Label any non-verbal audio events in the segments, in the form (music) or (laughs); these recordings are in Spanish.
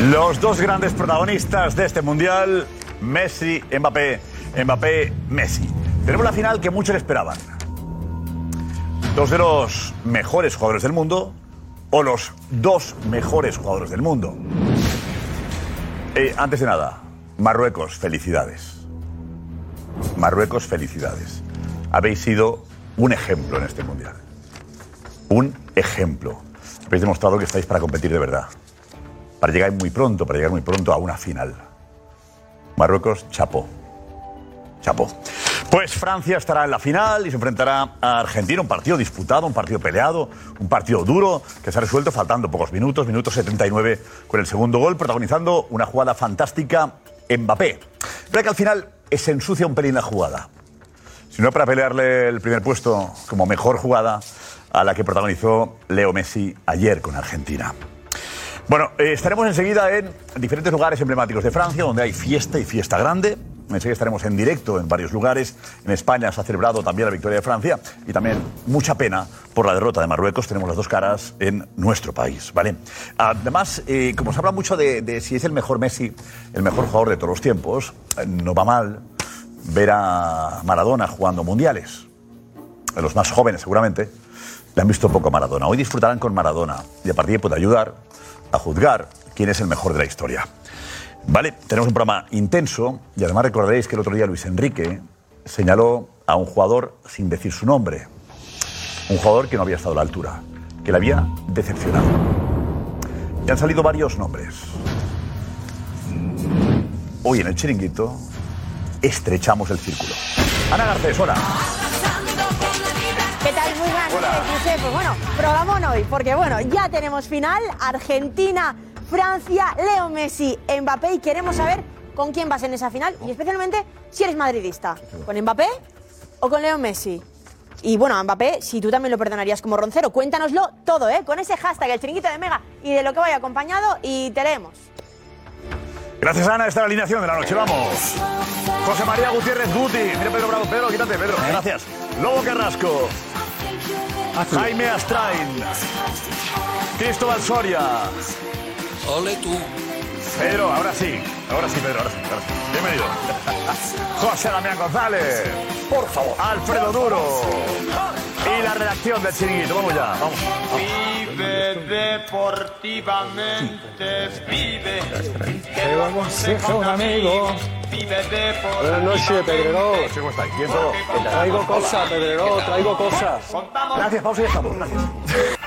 Los dos grandes protagonistas de este mundial, Messi, Mbappé, Mbappé, Messi. Tenemos la final que muchos esperaban. Dos de los mejores jugadores del mundo o los dos mejores jugadores del mundo. Eh, antes de nada, Marruecos, felicidades. Marruecos, felicidades. Habéis sido un ejemplo en este mundial. Un ejemplo. Habéis demostrado que estáis para competir de verdad para llegar muy pronto, para llegar muy pronto a una final. Marruecos, chapó. Chapó. Pues Francia estará en la final y se enfrentará a Argentina, un partido disputado, un partido peleado, un partido duro que se ha resuelto faltando pocos minutos, minutos 79 con el segundo gol, protagonizando una jugada fantástica Mbappé. Pero que al final se ensucia un pelín la jugada. Si no para pelearle el primer puesto como mejor jugada a la que protagonizó Leo Messi ayer con Argentina. Bueno, eh, estaremos enseguida en diferentes lugares emblemáticos de Francia, donde hay fiesta y fiesta grande. Enseguida estaremos en directo en varios lugares. En España se ha celebrado también la victoria de Francia y también mucha pena por la derrota de Marruecos. Tenemos las dos caras en nuestro país, ¿vale? Además, eh, como se habla mucho de, si es el mejor Messi, el mejor jugador de todos los tiempos, eh, no va mal ver a Maradona jugando mundiales. Los más jóvenes, seguramente, le han visto poco a Maradona. Hoy disfrutarán con Maradona y a partir de puede ayudar a juzgar quién es el mejor de la historia. Vale, tenemos un programa intenso y además recordaréis que el otro día Luis Enrique señaló a un jugador sin decir su nombre. Un jugador que no había estado a la altura, que le había decepcionado. Y han salido varios nombres. Hoy en el chiringuito estrechamos el círculo. Ana Garcés, hola. Josep. Pues bueno, programón hoy, porque bueno, ya tenemos final, Argentina, Francia, Leo Messi, Mbappé, y queremos saber con quién vas en esa final, y especialmente si eres madridista, ¿con Mbappé o con Leo Messi? Y bueno, a Mbappé, si tú también lo perdonarías como roncero, cuéntanoslo todo, ¿eh? Con ese hashtag, el chiringuito de Mega, y de lo que vaya acompañado, y te leemos. Gracias, Ana. Esta es la alineación de la noche. Vamos. José María Gutiérrez Guti. Mira, Pedro Bravo. Pedro, quítate, Pedro. Gracias. Lobo Carrasco. Jaime Astrain. Cristóbal Soria. Ole tú. Pedro, ahora sí. Ahora sí, Pedro, ahora sí. Ahora sí. Bienvenido. (laughs) José Damián González. Por favor. Alfredo Duro. Y la redacción del chiringuito. Vamos ya. Vamos. Vive deportivamente, vive. Aconseja un amigo. Vive deportivamente. Buenas noches, Pedreró. ¿Cómo estáis? ¿Bien todo? Traigo cosas, Pedreró, traigo cosas. Gracias, pausa y ya estamos. Gracias.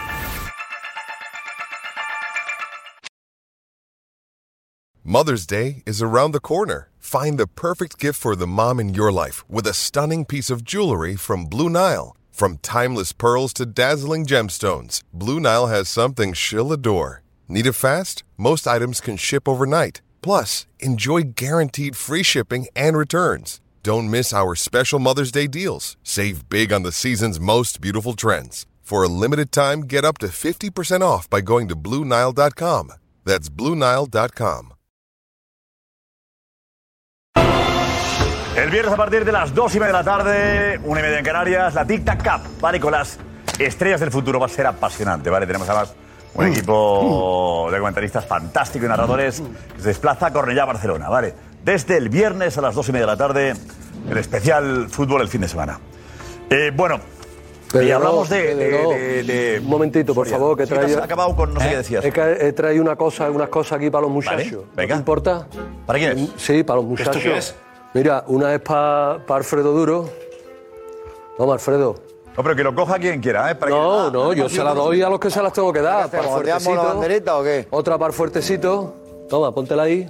Mother's Day is around the corner. Find the perfect gift for the mom in your life with a stunning piece of jewelry from Blue Nile. From timeless pearls to dazzling gemstones, Blue Nile has something she'll adore. Need it fast? Most items can ship overnight. Plus, enjoy guaranteed free shipping and returns. Don't miss our special Mother's Day deals. Save big on the season's most beautiful trends. For a limited time, get up to 50% off by going to BlueNile.com. That's BlueNile.com. El viernes a partir de las dos y media de la tarde, una y media en Canarias, la Tic Tac Cup, ¿vale? Con las estrellas del futuro va a ser apasionante, ¿vale? Tenemos además un equipo de comentaristas fantástico y narradores que se desplaza a Cornellá, Barcelona, ¿vale? Desde el viernes a las dos y media de la tarde, el especial fútbol el fin de semana. Eh, bueno, y hablamos de, de- Pedreró, de- de- Un momentito, por Soria. favor, que Sí, te has acabado con no sé qué decías. Es que he traído una cosa, unas cosas aquí para los muchachos. venga. ¿No te importa? ¿Para quién es? Sí, para los ¿Esto muchachos. qué es? Mira, una es para Alfredo Duro. Toma, Alfredo. No, pero que lo coja quien quiera, ¿eh? Para que- No, Ah, no, yo se la doy a los que se las tengo que dar. ¿Qué Para hacemos? ¿Ondeamos la banderita o qué? Otra para fuertecito. Toma, póntela ahí.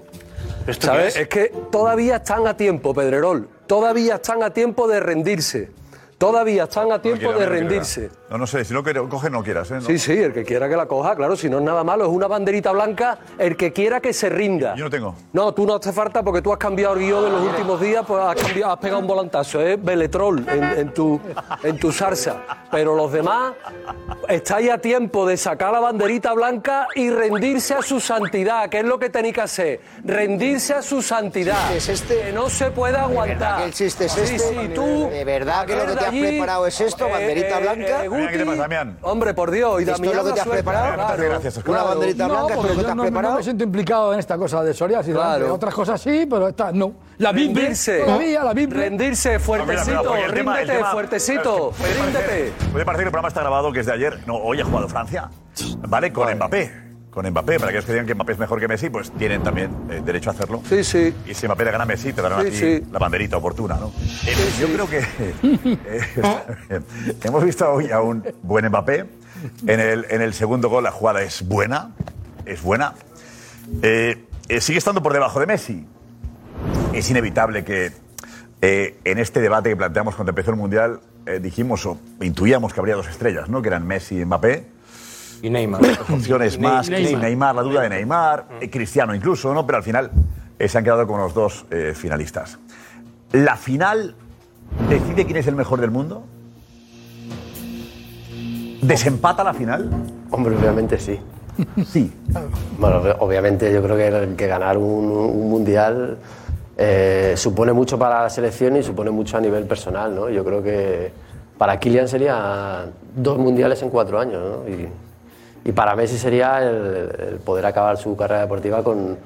¿Sabes? Es que todavía están a tiempo, Pedrerol. Todavía están a tiempo de rendirse. Todavía están a No tiempo de rendirse. No, no sé, si lo que coge no quieras, ¿eh? No. Sí, sí, el que quiera que la coja, claro, si no es nada malo, es una banderita blanca, el que quiera que se rinda. Yo no tengo. No, tú no hace falta porque tú has cambiado el guion en los últimos días, pues has, cambiado, has pegado un volantazo, es Beletrol en, en tu, en tu salsa. Pero los demás estáis a tiempo de sacar la banderita blanca y rendirse a su santidad, que es lo que tenéis que hacer. Rendirse a su santidad. ¿Es este? Que no se puede aguantar. que el chiste es Sí, este? sí, tú. ¿De verdad que lo que te has de allí, preparado es esto, banderita blanca? Mira, ¿qué te pasa, Damián? Hombre, por Dios, y ¿Esto es Damián lo que te has suelta, preparado? claro. Gracias, Oscar. Una banderita No, blanca, ¿esto es porque lo que yo te has no, no preparado? me siento implicado en esta cosa de Soria, y Claro. otras cosas sí, pero esta no. La Biblia, Rendirse. todavía la Biblia. Rendirse, No, mira, fuertecito, porque el tema- el ríndete, tema- fuertecito, Puede parecer- ríndete. Puede parecer que el programa está grabado, que es de ayer. No, hoy ha jugado Francia. ¿Vale? Con Mbappé. Con Mbappé. Para aquellos que digan que Mbappé es mejor que Messi, pues tienen también eh, derecho a hacerlo. Sí, sí. Y si Mbappé le gana a Messi, te darán Sí, a ti sí. la banderita oportuna, ¿no? Eh, yo creo que (laughs) eh, (laughs) hemos visto hoy a un buen Mbappé. En el, en el segundo gol la jugada es buena. Es buena. Sigue estando por debajo de Messi. Es inevitable que en este debate que planteamos cuando empezó el Mundial dijimos o intuíamos que habría dos estrellas, ¿no? Que eran Messi y Mbappé. Y Neymar. Dos opciones más, Neymar. Neymar. Neymar, la duda de Neymar, eh, Cristiano incluso, ¿no? Pero al final eh, se han quedado como los dos eh, finalistas. ¿La final decide quién es el mejor del mundo? ¿Desempata la final? Hombre, obviamente sí. (laughs) Sí. Bueno, ob- obviamente yo creo que, ganar un, un mundial eh, supone mucho para la selección y supone mucho a nivel personal, ¿no? Yo creo que para Kylian sería dos mundiales en cuatro años, ¿no? Y, y para Messi sería el, el poder acabar su carrera deportiva con,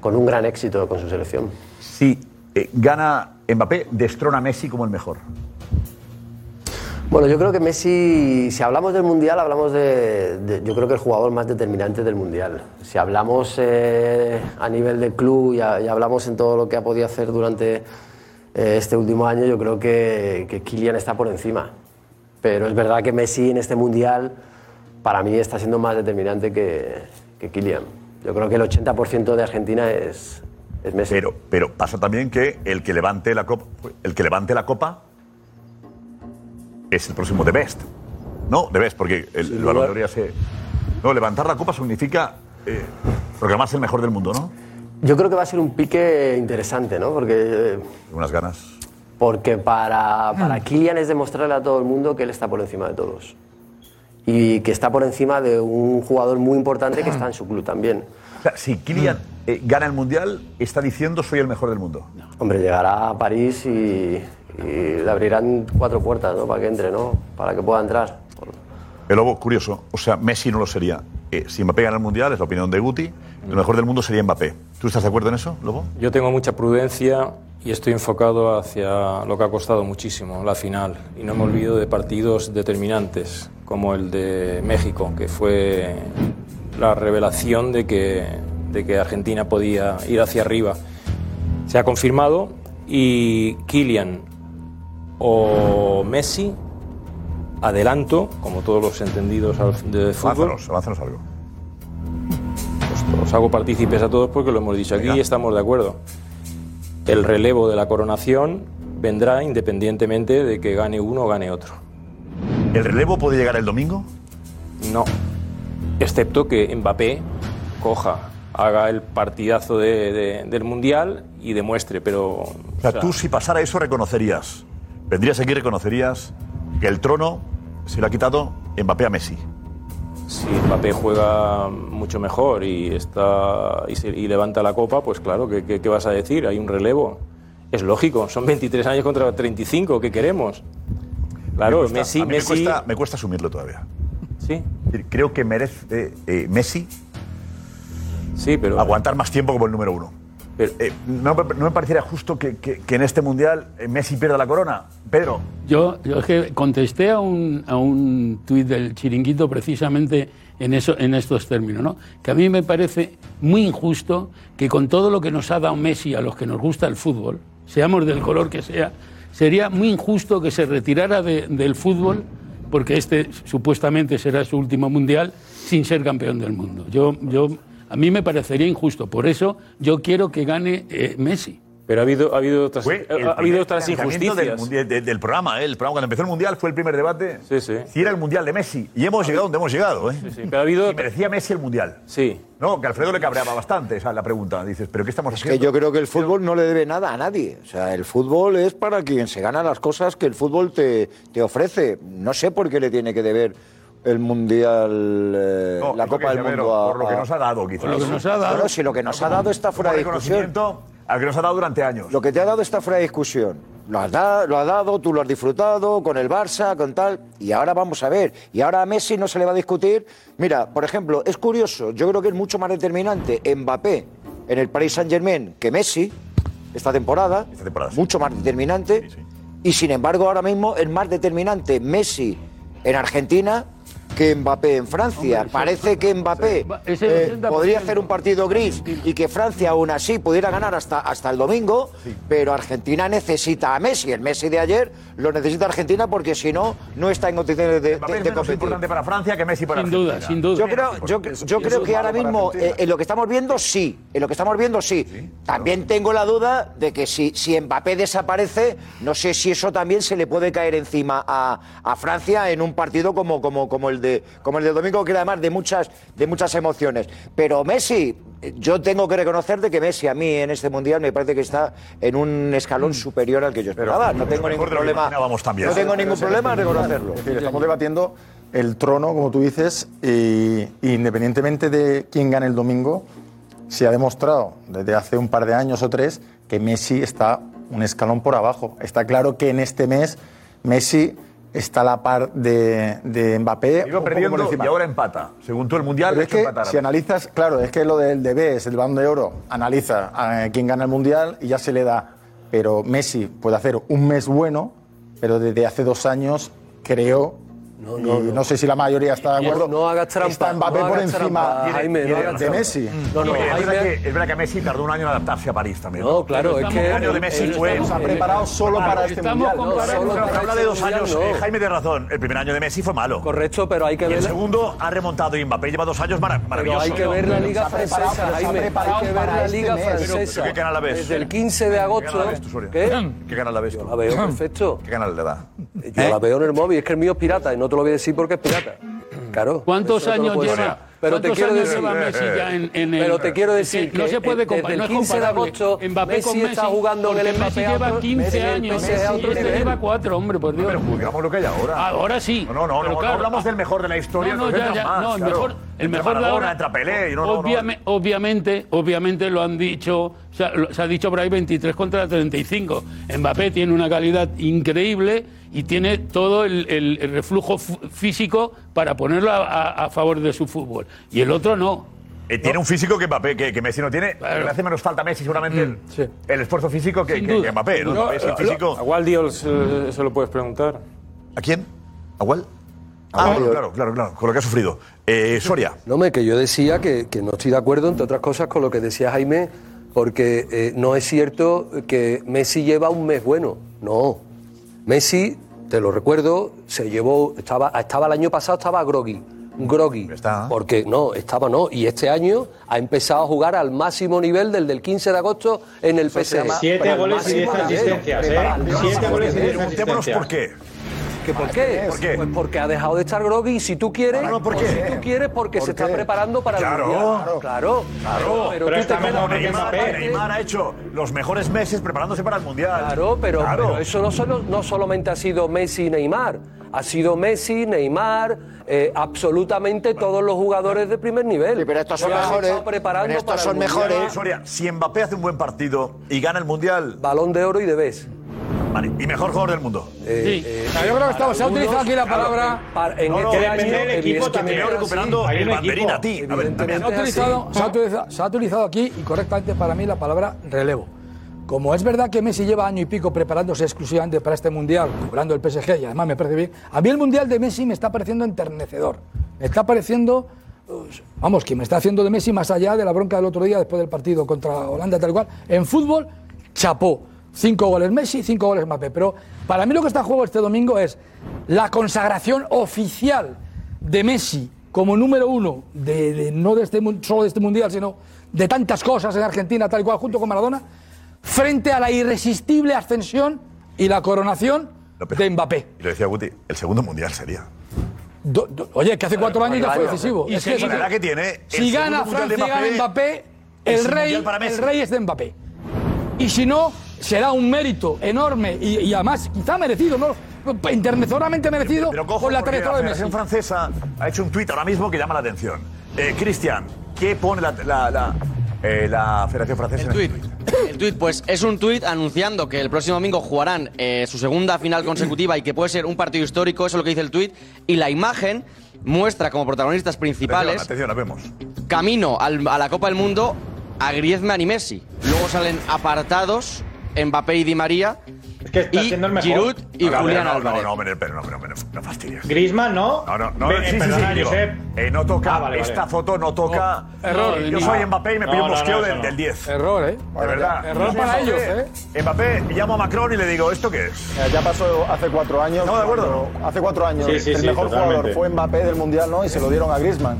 con un gran éxito con su selección. Si eh, gana Mbappé, destrona a Messi como el mejor. Bueno, yo creo que Messi, si hablamos del Mundial, hablamos de, de- yo creo que el jugador más determinante del Mundial. Si hablamos eh, a nivel de club y, a- y hablamos en todo lo que ha podido hacer durante eh, este último año, yo creo que, que Kylian está por encima. Pero es verdad que Messi en este Mundial, para mí, está siendo más determinante que, que Kylian. Yo creo que el 80% de Argentina es, es Messi. Pero, pero pasa también que el que levante la copa, el que levante la copa es el próximo de Best. No, de Best, porque el, el balón de oro ya se. No, levantar la copa significa eh, proclamarse el mejor del mundo, ¿no? Yo creo que va a ser un pique interesante, ¿no? Porque eh, Unas ganas. Porque para, para Kylian es demostrarle a todo el mundo que él está por encima de todos. Y que está por encima de un jugador muy importante que está en su club también. O sea, si Kylian eh, gana el mundial, está diciendo soy el mejor del mundo. Hombre, llegará a París y, y le abrirán cuatro puertas ¿no? para que entre, ¿no? Para que pueda entrar. El lobo, curioso. O sea, Messi no lo sería. Eh, si Mbappé gana el mundial, es la opinión de Guti, el mejor del mundo sería Mbappé. ¿Tú estás de acuerdo en eso, Lobo? Yo tengo mucha prudencia y estoy enfocado hacia lo que ha costado muchísimo, la final. Y no me olvido de partidos determinantes, como el de México, que fue la revelación de que, de que Argentina podía ir hacia arriba. Se ha confirmado y Kylian o Messi, adelanto, como todos los entendidos de fútbol. Avánzanos, avánzanos algo. Os, hago partícipes a todos porque lo hemos dicho aquí y estamos de acuerdo. El relevo de la coronación vendrá independientemente de que gane uno o gane otro. ¿El relevo puede llegar el domingo? No. Excepto que Mbappé coja, haga el partidazo de- de- del Mundial y demuestre, pero... O sea, tú si pasara eso reconocerías, vendrías aquí y reconocerías que el trono se lo ha quitado Mbappé a Messi. Si Mbappé juega mucho mejor y, está, y, se- y levanta la copa, pues claro, ¿qué, qué, qué vas a decir? Hay un relevo. Es lógico, son 23 años contra 35, ¿qué queremos? Claro, Me cuesta- Messi... a mí me Messi cuesta, me cuesta asumirlo todavía. Sí. Creo que merece eh, Messi sí, pero... aguantar más tiempo como el número uno. Eh, no, me- parecería justo que, que- que en este mundial eh, Messi pierda la corona. Pedro, Yo, yo es que contesté a un, a un tuit del chiringuito precisamente en, eso, en estos términos, ¿no? que a mí me parece muy injusto que con todo lo que nos ha dado Messi a los que nos gusta el fútbol, seamos del color que sea, sería muy injusto que se retirara de- del fútbol, porque este supuestamente será su último mundial, sin ser campeón del mundo. Yo, yo, a mí me parecería injusto. Por eso yo quiero que gane eh, Messi. Pero ha habido, ha habido otras, Fue ha habido otras Del, injusticias. mundial- de- del programa, ¿eh? el programa cuando empezó el mundial fue el primer debate. Sí, sí. Si era el mundial de Messi. Y hemos llegado donde hemos llegado, ¿eh? Sí, sí, pero ha habido- Si merecía Messi el mundial. Sí. No, que Alfredo le cabreaba bastante esa es la pregunta. Dices, ¿pero qué estamos Es haciendo? que yo creo que el fútbol no le debe nada a nadie. O sea, el fútbol es para quien se gana las cosas que el fútbol te, te ofrece. No sé por qué le tiene que deber el Mundial, eh, No, la Copa del Mundo. A- por lo que nos ha dado, quizás. Por lo que nos ha dado. Bueno, si lo que nos ha dado está fuera de discusión. reconocimiento a lo que nos ha dado durante años. Lo que te ha dado está fuera de discusión. Lo has, da- lo has dado, tú lo has disfrutado con el Barça, con tal. Y ahora vamos a ver. Y ahora a Messi no se le va a discutir. Mira, por ejemplo, es curioso. Yo creo que es mucho más determinante Mbappé en el Paris Saint Germain que Messi esta temporada. Mucho más determinante. Y sin embargo, ahora mismo es más determinante Messi en Argentina que Mbappé en Francia. Parece que Mbappé eh, 80%. podría hacer un partido gris y que Francia aún así pudiera ganar hasta, hasta el domingo, pero Argentina necesita a Messi. El Messi de ayer lo necesita Argentina porque si no, no está en condiciones de, Mbappé de- es de competir. importante para Francia que Messi para Sin duda, Argentina. sin duda. Yo creo, yo, yo creo que ahora mismo, eh, en lo que estamos viendo, sí. En lo que estamos viendo, sí. También tengo la duda de que si, si Mbappé desaparece, no sé si eso también se le puede caer encima a, a Francia en un partido como, como, como, el de, como el del domingo, que era además de muchas, de muchas emociones. Pero Messi, yo tengo que reconocer de que Messi a mí en este Mundial me parece que está en un escalón superior al que yo esperaba. No tengo ningún problema. también. No tengo ningún problema en reconocerlo. Es decir, estamos debatiendo el trono, como tú dices, y independientemente de quién gane el domingo, se ha demostrado desde hace un par de años o tres que Messi está un escalón por abajo. Está claro que en este mes Messi está a la par de, de Mbappé. Iba perdiendo y ahora empata. Según tú el mundial, Pero es que empatar. si analizas, claro, es que lo del DB es el Balón de Oro, analiza a quién gana el Mundial y ya se le da. Pero Messi puede hacer un mes bueno, pero desde hace dos años creo, No, y no, no, no. sé si la mayoría está de acuerdo, no hagas trampa, está Mbappé no por encima Jaime, no de. Messi. No, no, es, Jaime- verdad que, es verdad que Messi tardó un año en adaptarse a París también. No, claro, es que El año de Messi fue. se ha preparado solo para este mundial. comparando- No, solo Pero para habla este de dos mundial, años. no. eh, Jaime de razón. El primer año de Messi fue malo. Correcto, pero hay que Y el ver. segundo ha remontado y Mbappé lleva dos años mara- Pero maravillosos. hay que ver la Liga Francesa, Jaime. Hay que ver la este Liga mes. Francesa. ¿Pero qué canal la ves? Desde el 15 de ¿Qué agosto. ¿Qué? ¿Qué canal la ves tú? La veo perfecto. ¿Qué canal le da? Yo la veo en el móvil, es que el mío es pirata y no te lo voy a decir porque es pirata. (clears throat) Claro. ¿Cuántos años lleva? decir. Pero te ¿Cuántos quiero decir, lleva Messi ya en, en el- pero te quiero decir que no se puede comparar. desde no el es 15 de agosto Mbappé Messi con Messi, está jugando en el Mbappé Messi lleva Outdoor, 15 Messi- años. Messi es a otro Este nivel. lleva 4, hombre, por Dios. Pero juzgamos lo que hay ahora. Ahora sí. No, no, no, Pero no, claro, hablamos del mejor de la historia. No, no, ya, ya, más, no, el claro. mejor, el mejor de ahora. entra Pelé. no, no, no. Obviame- Obviamente, obviamente lo han dicho, se ha, lo- se ha dicho por ahí 23 contra 35. Mbappé tiene una calidad increíble y tiene todo el, el- el reflujo físico para ponerlo a, a- a favor de su fútbol. Y el otro no. Eh, tiene un físico que Mbappé, que, que Messi no tiene. Le hace menos falta a Messi seguramente el, el esfuerzo físico que, que- que Mbappé. ¿no? No, Mbappé sin físico. ¿A Guardiola se, se lo puedes preguntar? ¿A quién? ¿A Wal? Ah, claro, claro, claro, con lo que ha sufrido. Eh, Soria. No, me que yo decía que, que no estoy de acuerdo, entre otras cosas, con lo que decía Jaime, porque eh, no es cierto que Messi lleva un mes bueno. No. Messi, te lo recuerdo, se llevó, estaba, estaba el año pasado, estaba groggy. Groggy. Porque no, estaba no. Y este año ha empezado a jugar al máximo nivel del del 15 de agosto en el PSG. Siete goles y diez asistencias, ¿eh? Siete goles y diez Preguntémonos asistencias. por qué. ¿Que ¿Por qué? ¿Por qué? Pues porque ha dejado de estar groggy y si tú quieres, No, no, ¿por o qué? si tú quieres porque se está preparando para Claro. el mundial. Claro, claro. Pero, tú te quedas- Neymar, Neymar ha hecho los mejores meses preparándose para el Mundial. Claro, pero, Claro. pero eso no, solo, no solamente ha sido Messi y Neymar. Ha sido Messi, Neymar, eh, absolutamente todos los jugadores de primer nivel. pero estos son mejores. preparando Pero estos para son mejores. Soria, si Mbappé hace un buen partido y gana el Mundial. Balón de oro y de vez. Vale, y mejor jugador del mundo. Eh, Sí. yo creo que estaba- se ha utilizado aquí la palabra. Para- en No, no, este año, del equipo también. Veo recuperando el equipo. a ti. A ver, Evidentemente. también. Se ha, utilizado, se, ha utilizado, se ha utilizado aquí y correctamente para mí la palabra relevo. Como es verdad que Messi lleva año y pico preparándose exclusivamente para este mundial, cobrando el PSG y además me parece bien, a mí el mundial de Messi me está pareciendo enternecedor. Me está pareciendo, pues, vamos, que me está haciendo de Messi más allá de la bronca del otro día después del partido contra Holanda, tal cual. En fútbol, chapó. Cinco goles Messi, cinco goles Mbappé. Pero para mí lo que está en juego este domingo es la consagración oficial de Messi como número uno, de, de- no de este, solo de este mundial, sino de tantas cosas en Argentina, tal y cual, junto con Maradona, frente a la irresistible ascensión y la coronación de Mbappé. Y lo decía Guti, el segundo mundial sería. Do- do- oye, que hace cuatro años ya fue decisivo. Y Es que la verdad que tiene. el si gana Francia y gana Mbappé, el un rey, el rey es de Mbappé. Y si no, será un mérito enorme y, y además quizá merecido, ¿no? internacionalmente merecido Pero cojo por la trayectoria de Messi. Federación Francesa ha hecho un tuit ahora mismo que llama la atención. Eh, Cristian, ¿qué pone la, la, la, eh, la Federación Francesa? El tuit. El tuit, pues es un tuit anunciando que el próximo domingo jugarán eh, su segunda final consecutiva y que puede ser un partido histórico, eso es lo que dice el tuit. Y la imagen muestra como protagonistas principales, Atención, atención, la vemos. camino al- a la Copa del Mundo, a Griezmann y Messi. Luego salen apartados Mbappé y Di María. está y siendo el mejor. Giroud y No, no, Julián no, no, Álvarez. No, hombre, pero no, pero, pero, no fastidies. Griezmann, ¿no? No, no, no. Ven, sí, sí, perdona, sí, Josep. eh, no toca, Ah, vale, vale. esta foto no toca. error, Yo ni- soy Mbappé y me No, pido un no, mosqueo no, del, no. del 10. Error, ¿eh? De verdad. Error Yo para Mbappé, ellos, ¿eh? Mbappé, llamo a Macron y le digo, ¿esto qué es? Eh, Ya pasó hace cuatro años. Estamos de acuerdo, Hace cuatro años. Sí, sí, el sí, mejor totalmente. jugador fue Mbappé del Mundial, ¿no? Y se lo dieron a Griezmann.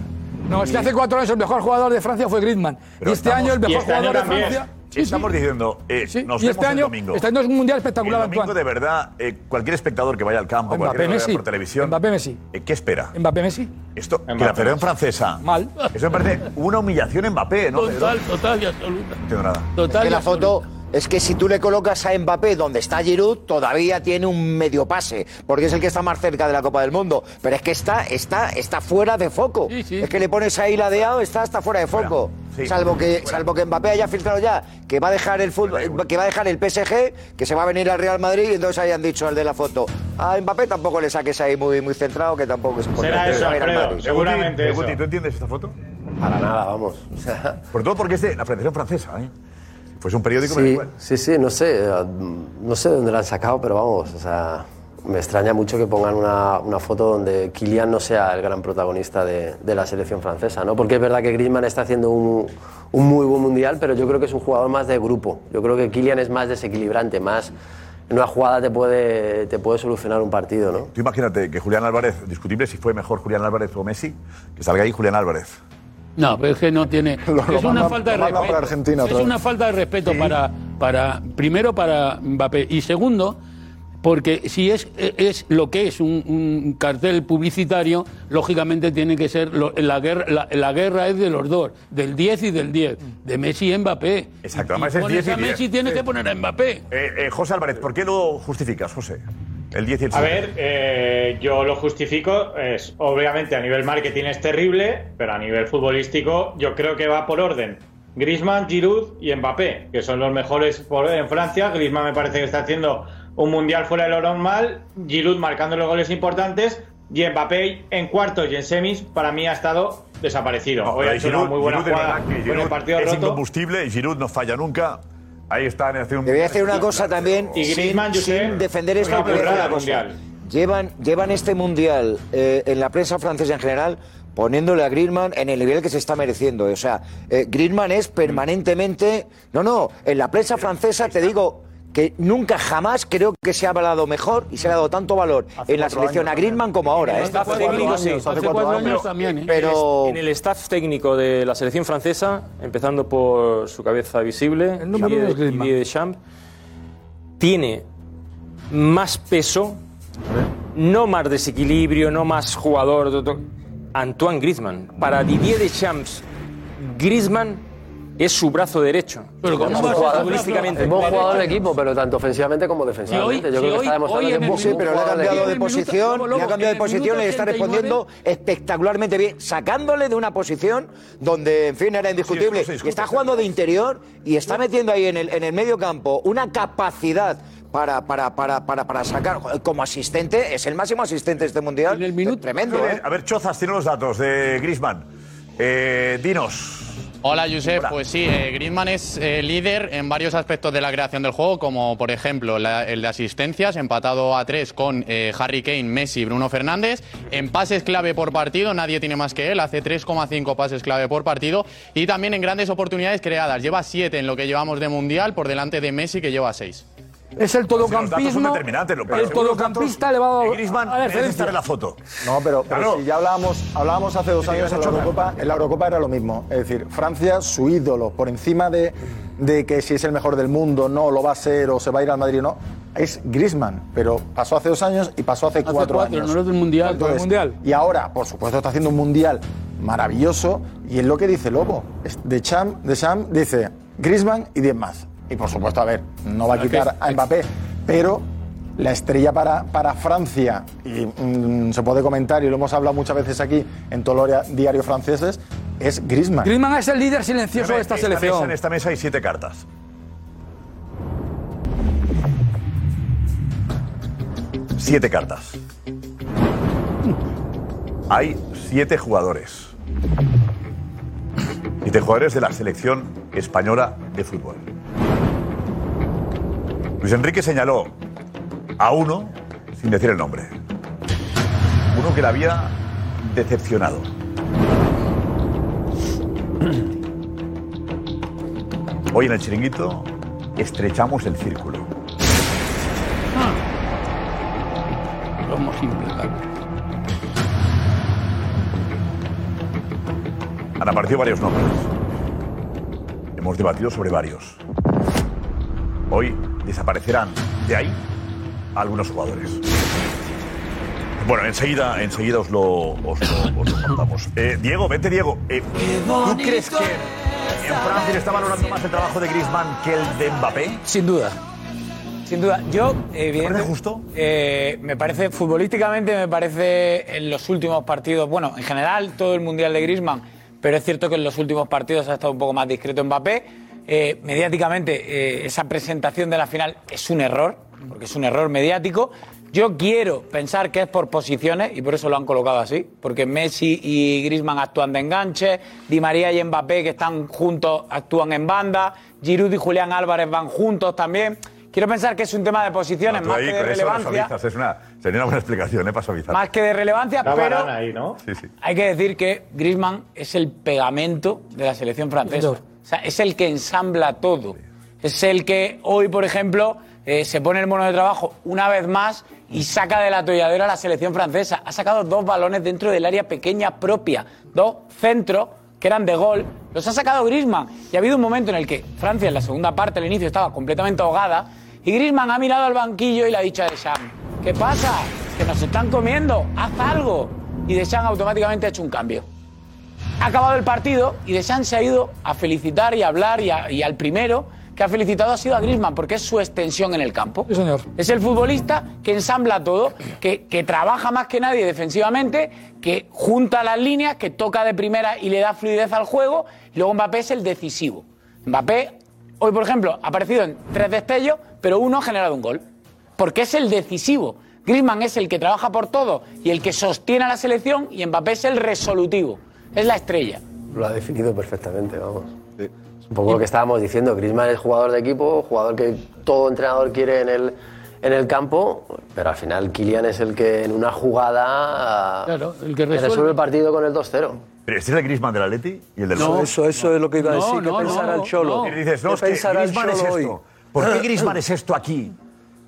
No, es que hace cuatro años el mejor jugador de Francia fue Griezmann. Pero y este estamos- año el mejor este año jugador de también. Francia. Estamos diciendo, eh, nos y vemos este el año, domingo. este año es un mundial espectacular, el domingo, de verdad, eh, cualquier espectador que vaya al campo, Mbappé, cualquier que Messi. por televisión, Mbappé, Messi. eh, ¿qué espera? Mbappé Messi. Esto, que Mbappé. la Federación Francesa. Mal. Eso me parece una humillación a Mbappé, ¿no? Total, total y absoluta. No entiendo nada. Total que y la absoluta. foto es que si tú le colocas a Mbappé donde está Giroud, todavía tiene un medio pase, porque es el que está más cerca de la Copa del Mundo. Pero es que está, está, está fuera de foco. Sí, sí. Es que le pones ahí ladeado, está hasta fuera de foco. sí. Salvo que, salvo que Mbappé haya filtrado ya que va a dejar el fútbol, que va a dejar el PSG, que se va a venir al Real Madrid, y entonces hayan dicho al de la foto. A Mbappé tampoco le saques ahí muy, muy centrado, que tampoco es importante. Será eso, Alfredo. Madrid. Seguramente Eh, eso. Guti, ¿tú entiendes esta foto? Para nada, vamos. O sea, Por todo porque es de la Federación Francesa, ¿eh? Pues un periódico me da sí, igual. sí, sí, no sé, eh, no sé de dónde la han sacado, pero vamos, o sea, me extraña mucho que pongan una, una foto donde Kylian no sea el gran protagonista de, de la selección francesa, ¿no? Porque es verdad que Griezmann está haciendo un, un muy buen mundial, pero yo creo que es un jugador más de grupo. Yo creo que Kylian es más desequilibrante, más en una jugada te puede, te puede solucionar un partido, ¿no? Tú imagínate que Julián Álvarez, discutible si fue mejor Julián Álvarez o Messi, que salga ahí Julián Álvarez. No, pero es que no tiene. (laughs) Lo- lo es una manda- falta de respeto. Argentina es una falta de respeto para, para. Primero para Mbappé. Y segundo, porque si es, es lo que es un, un cartel publicitario, lógicamente tiene que ser. lo- la, guerra, la, la guerra es de los dos, del 10 y del 10, de Messi y Mbappé. Exacto, Y además es pones 10 y a 10. Messi, tienes Sí. que poner a Mbappé. Eh, eh, José Álvarez, ¿por qué lo justificas, José? El 10 y el A 7. ver, eh, yo lo justifico. Es, obviamente a nivel marketing es terrible, pero a nivel futbolístico yo creo que va por orden. Griezmann, Giroud y Mbappé, que son los mejores por- en Francia. Griezmann me parece que está haciendo un mundial fuera de lo normal. Giroud marcando los goles importantes. Y Mbappé en cuartos y en semis, para mí ha estado desaparecido. Hoy ha hecho una muy buena Giroud, jugada con el partido es roto. incombustible y Giroud no falla nunca. Ahí está en hace un Te voy a decir una cosa también, Y sin, Griezmann, Josep, sin defender esto, una cosa. Llevan, llevan este mundial eh, en la prensa francesa en general poniéndole a Griezmann en el nivel que se está mereciendo. O sea, eh, Griezmann es permanentemente... No, no, en la prensa francesa te digo que nunca jamás creo que se ha hablado mejor y se le ha dado tanto valor en la selección años a Griezmann como ahora. ¿eh? staff Hace cuatro técnico, sí. años, Hace cuatro cuatro años. años también, ¿eh? Pero... En el staff técnico de la selección francesa, empezando por su cabeza visible, El Didier, Griezmann. Didier Deschamps, tiene más peso, no más desequilibrio, no más jugador. to- to- Antoine Griezmann. Para Didier Deschamps, Griezmann es su brazo derecho. Pero buen jugador de equipo, pero tanto ofensivamente como defensivamente. Yo creo que está demostrando que es Sí, pero le ha cambiado de posición, le ha cambiado de posición, le está 89, respondiendo espectacularmente bien, sacándole de una posición donde, en fin, era indiscutible. y está jugando de interior y está metiendo ahí en el, en el medio campo una capacidad para, para, para, para, para sacar como asistente, es el máximo asistente de este mundial. En el minuto- Tremendo, ¿eh? A ver, Chozas, tiene los datos de Griezmann. Eh, dinos. Hola, Josep. Pues sí, eh, es eh, líder en varios aspectos de la creación del juego, como por ejemplo la- el de asistencias, empatado a tres con eh, Harry Kane, Messi y Bruno Fernández. En pases clave por partido, nadie tiene más que él, hace 3,5 pases clave por partido. Y también en grandes oportunidades creadas, lleva 7 en lo que llevamos de Mundial, por delante de Messi, que lleva 6. Es el los datos son todocampismo. determinantes, lo- pero El todocampista elevado a la excelencia. estar en la foto. No, pero, pero Claro. si ya hablábamos, hablábamos hace dos años en la. Eurocopa, en la Eurocopa era lo mismo. Es decir, Francia, su ídolo, por encima de, de que si es el mejor del mundo, no lo va a ser o se va a ir al Madrid o no, es Griezmann. Pero pasó hace dos años y pasó hace, Hace cuatro, cuatro, años. no es del Mundial. Entonces, Del Mundial. Y ahora, por supuesto, está haciendo un mundial maravilloso y es lo que dice Lobo. De Cham, de Cham dice Griezmann y 10 más. Y por supuesto, a ver, no va a quitar a Mbappé, pero la estrella para, para Francia, y mm, se puede comentar, y lo hemos hablado muchas veces aquí en todos los diarios franceses, es Griezmann. Griezmann es el líder silencioso de esta selección. en esta mesa hay siete cartas. Siete cartas. Hay siete jugadores. Siete jugadores de la selección española de fútbol. Luis Enrique señaló a uno sin decir el nombre. Uno que le había decepcionado. Hoy en el chiringuito estrechamos el círculo. Somos implacables. Han aparecido varios nombres. Hemos debatido sobre varios. Hoy desaparecerán de ahí algunos jugadores. Bueno, enseguida, enseguida os lo, os lo- os lo contamos. Eh, Diego, vente Diego. Eh, ¿Tú crees que en Francia le está valorando más el trabajo de Griezmann que el de Mbappé? Sin duda. Sin duda. Yo, evidentemente. justo? eh, me parece, futbolísticamente, me parece en los últimos partidos, bueno, en general todo el mundial de Griezmann, pero es cierto que en los últimos partidos ha estado un poco más discreto Mbappé. Eh, mediáticamente, eh, esa presentación de la final es un error, porque es un error mediático. Yo quiero pensar que es por posiciones y por eso lo han colocado así, porque Messi y Griezmann actúan de enganche, Di María y Mbappé que están juntos actúan en banda, Giroud y Julián Álvarez van juntos también. Quiero pensar que es un tema de posiciones más ahí que de con relevancia, suavizas. Es una, sería una buena explicación, ¿eh? Para suavizar. más que de relevancia, Una pero banana ahí, ¿no? Sí, sí. hay que decir que Griezmann es el pegamento de la selección francesa. O sea, es el que ensambla todo. Es el que hoy, por ejemplo, eh, se pone el mono de trabajo una vez más y saca del atolladero a la selección francesa. Ha sacado dos balones dentro del área pequeña propia, dos centros que eran de gol. Los ha sacado Griezmann. Y ha habido un momento en el que Francia, en la segunda parte, al inicio, estaba completamente ahogada. Y Griezmann ha mirado al banquillo y le ha dicho a Deschamps, ¿qué pasa? Que nos están comiendo, haz algo. Y Deschamps automáticamente ha hecho un cambio. Ha acabado el partido y Deschamps se ha ido a felicitar y a hablar y, a- y al primero que ha felicitado ha sido a Griezmann porque es su extensión en el campo. señor. Es el futbolista que ensambla todo, que, que trabaja más que nadie defensivamente, que junta las líneas, que toca de primera y le da fluidez al juego. Y luego Mbappé es el decisivo. Mbappé, hoy por ejemplo, ha aparecido en tres destellos, pero uno ha generado un gol. Porque es el decisivo. Griezmann es el que trabaja por todo y el que sostiene a la selección y Mbappé es el resolutivo. Es la estrella. Lo ha definido perfectamente, vamos. Es un poco lo que estábamos diciendo. Griezmann es jugador de equipo, jugador que todo entrenador quiere en el, en el campo, pero al final Kylian es el que en una jugada Claro, el que te resuelve. el partido con el 2-0. Pero este es el Griezmann del Atleti y el del No, eso, eso es lo que iba a No, decir. no, ¿Qué pensará no, el Cholo? Y dices, no, ¿Qué es que Griezmann es esto. hoy? ¿Por qué Griezmann es esto aquí?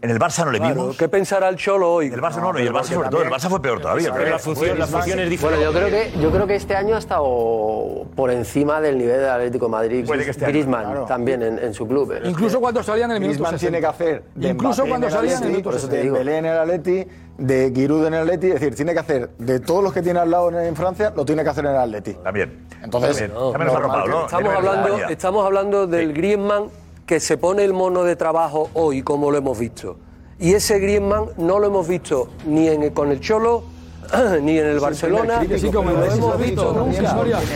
En el Barça no le Claro, vimos. ¿Qué pensará el Cholo hoy? El Barça no, no, y el Barça sobre todo. El Barça fue peor todavía. Pero la función, Bueno, yo creo, que, yo creo que este año ha estado por encima del nivel del Atlético de Madrid. Puede que este año, Griezmann claro. también en, en su club. Pero es Incluso que- cuando salían en el minuto Griezmann 60. tiene que hacer de Incluso Mbappé cuando en el salían en el Atleti, minuto por eso 60. de Belén en el Atleti, de Giroud en el Atleti, es decir, tiene que hacer de todos los que tiene al lado en, Francia, lo tiene que hacer en el Atleti. También. Entonces, También. no, También. Estamos hablando, estamos hablando del Griezmann que se pone el mono de trabajo hoy, como lo hemos visto. Y ese Griezmann no lo hemos visto ni en, con el Cholo, (clears throat) ni en el Barcelona. crítico, sí, como lo hemos visto nunca.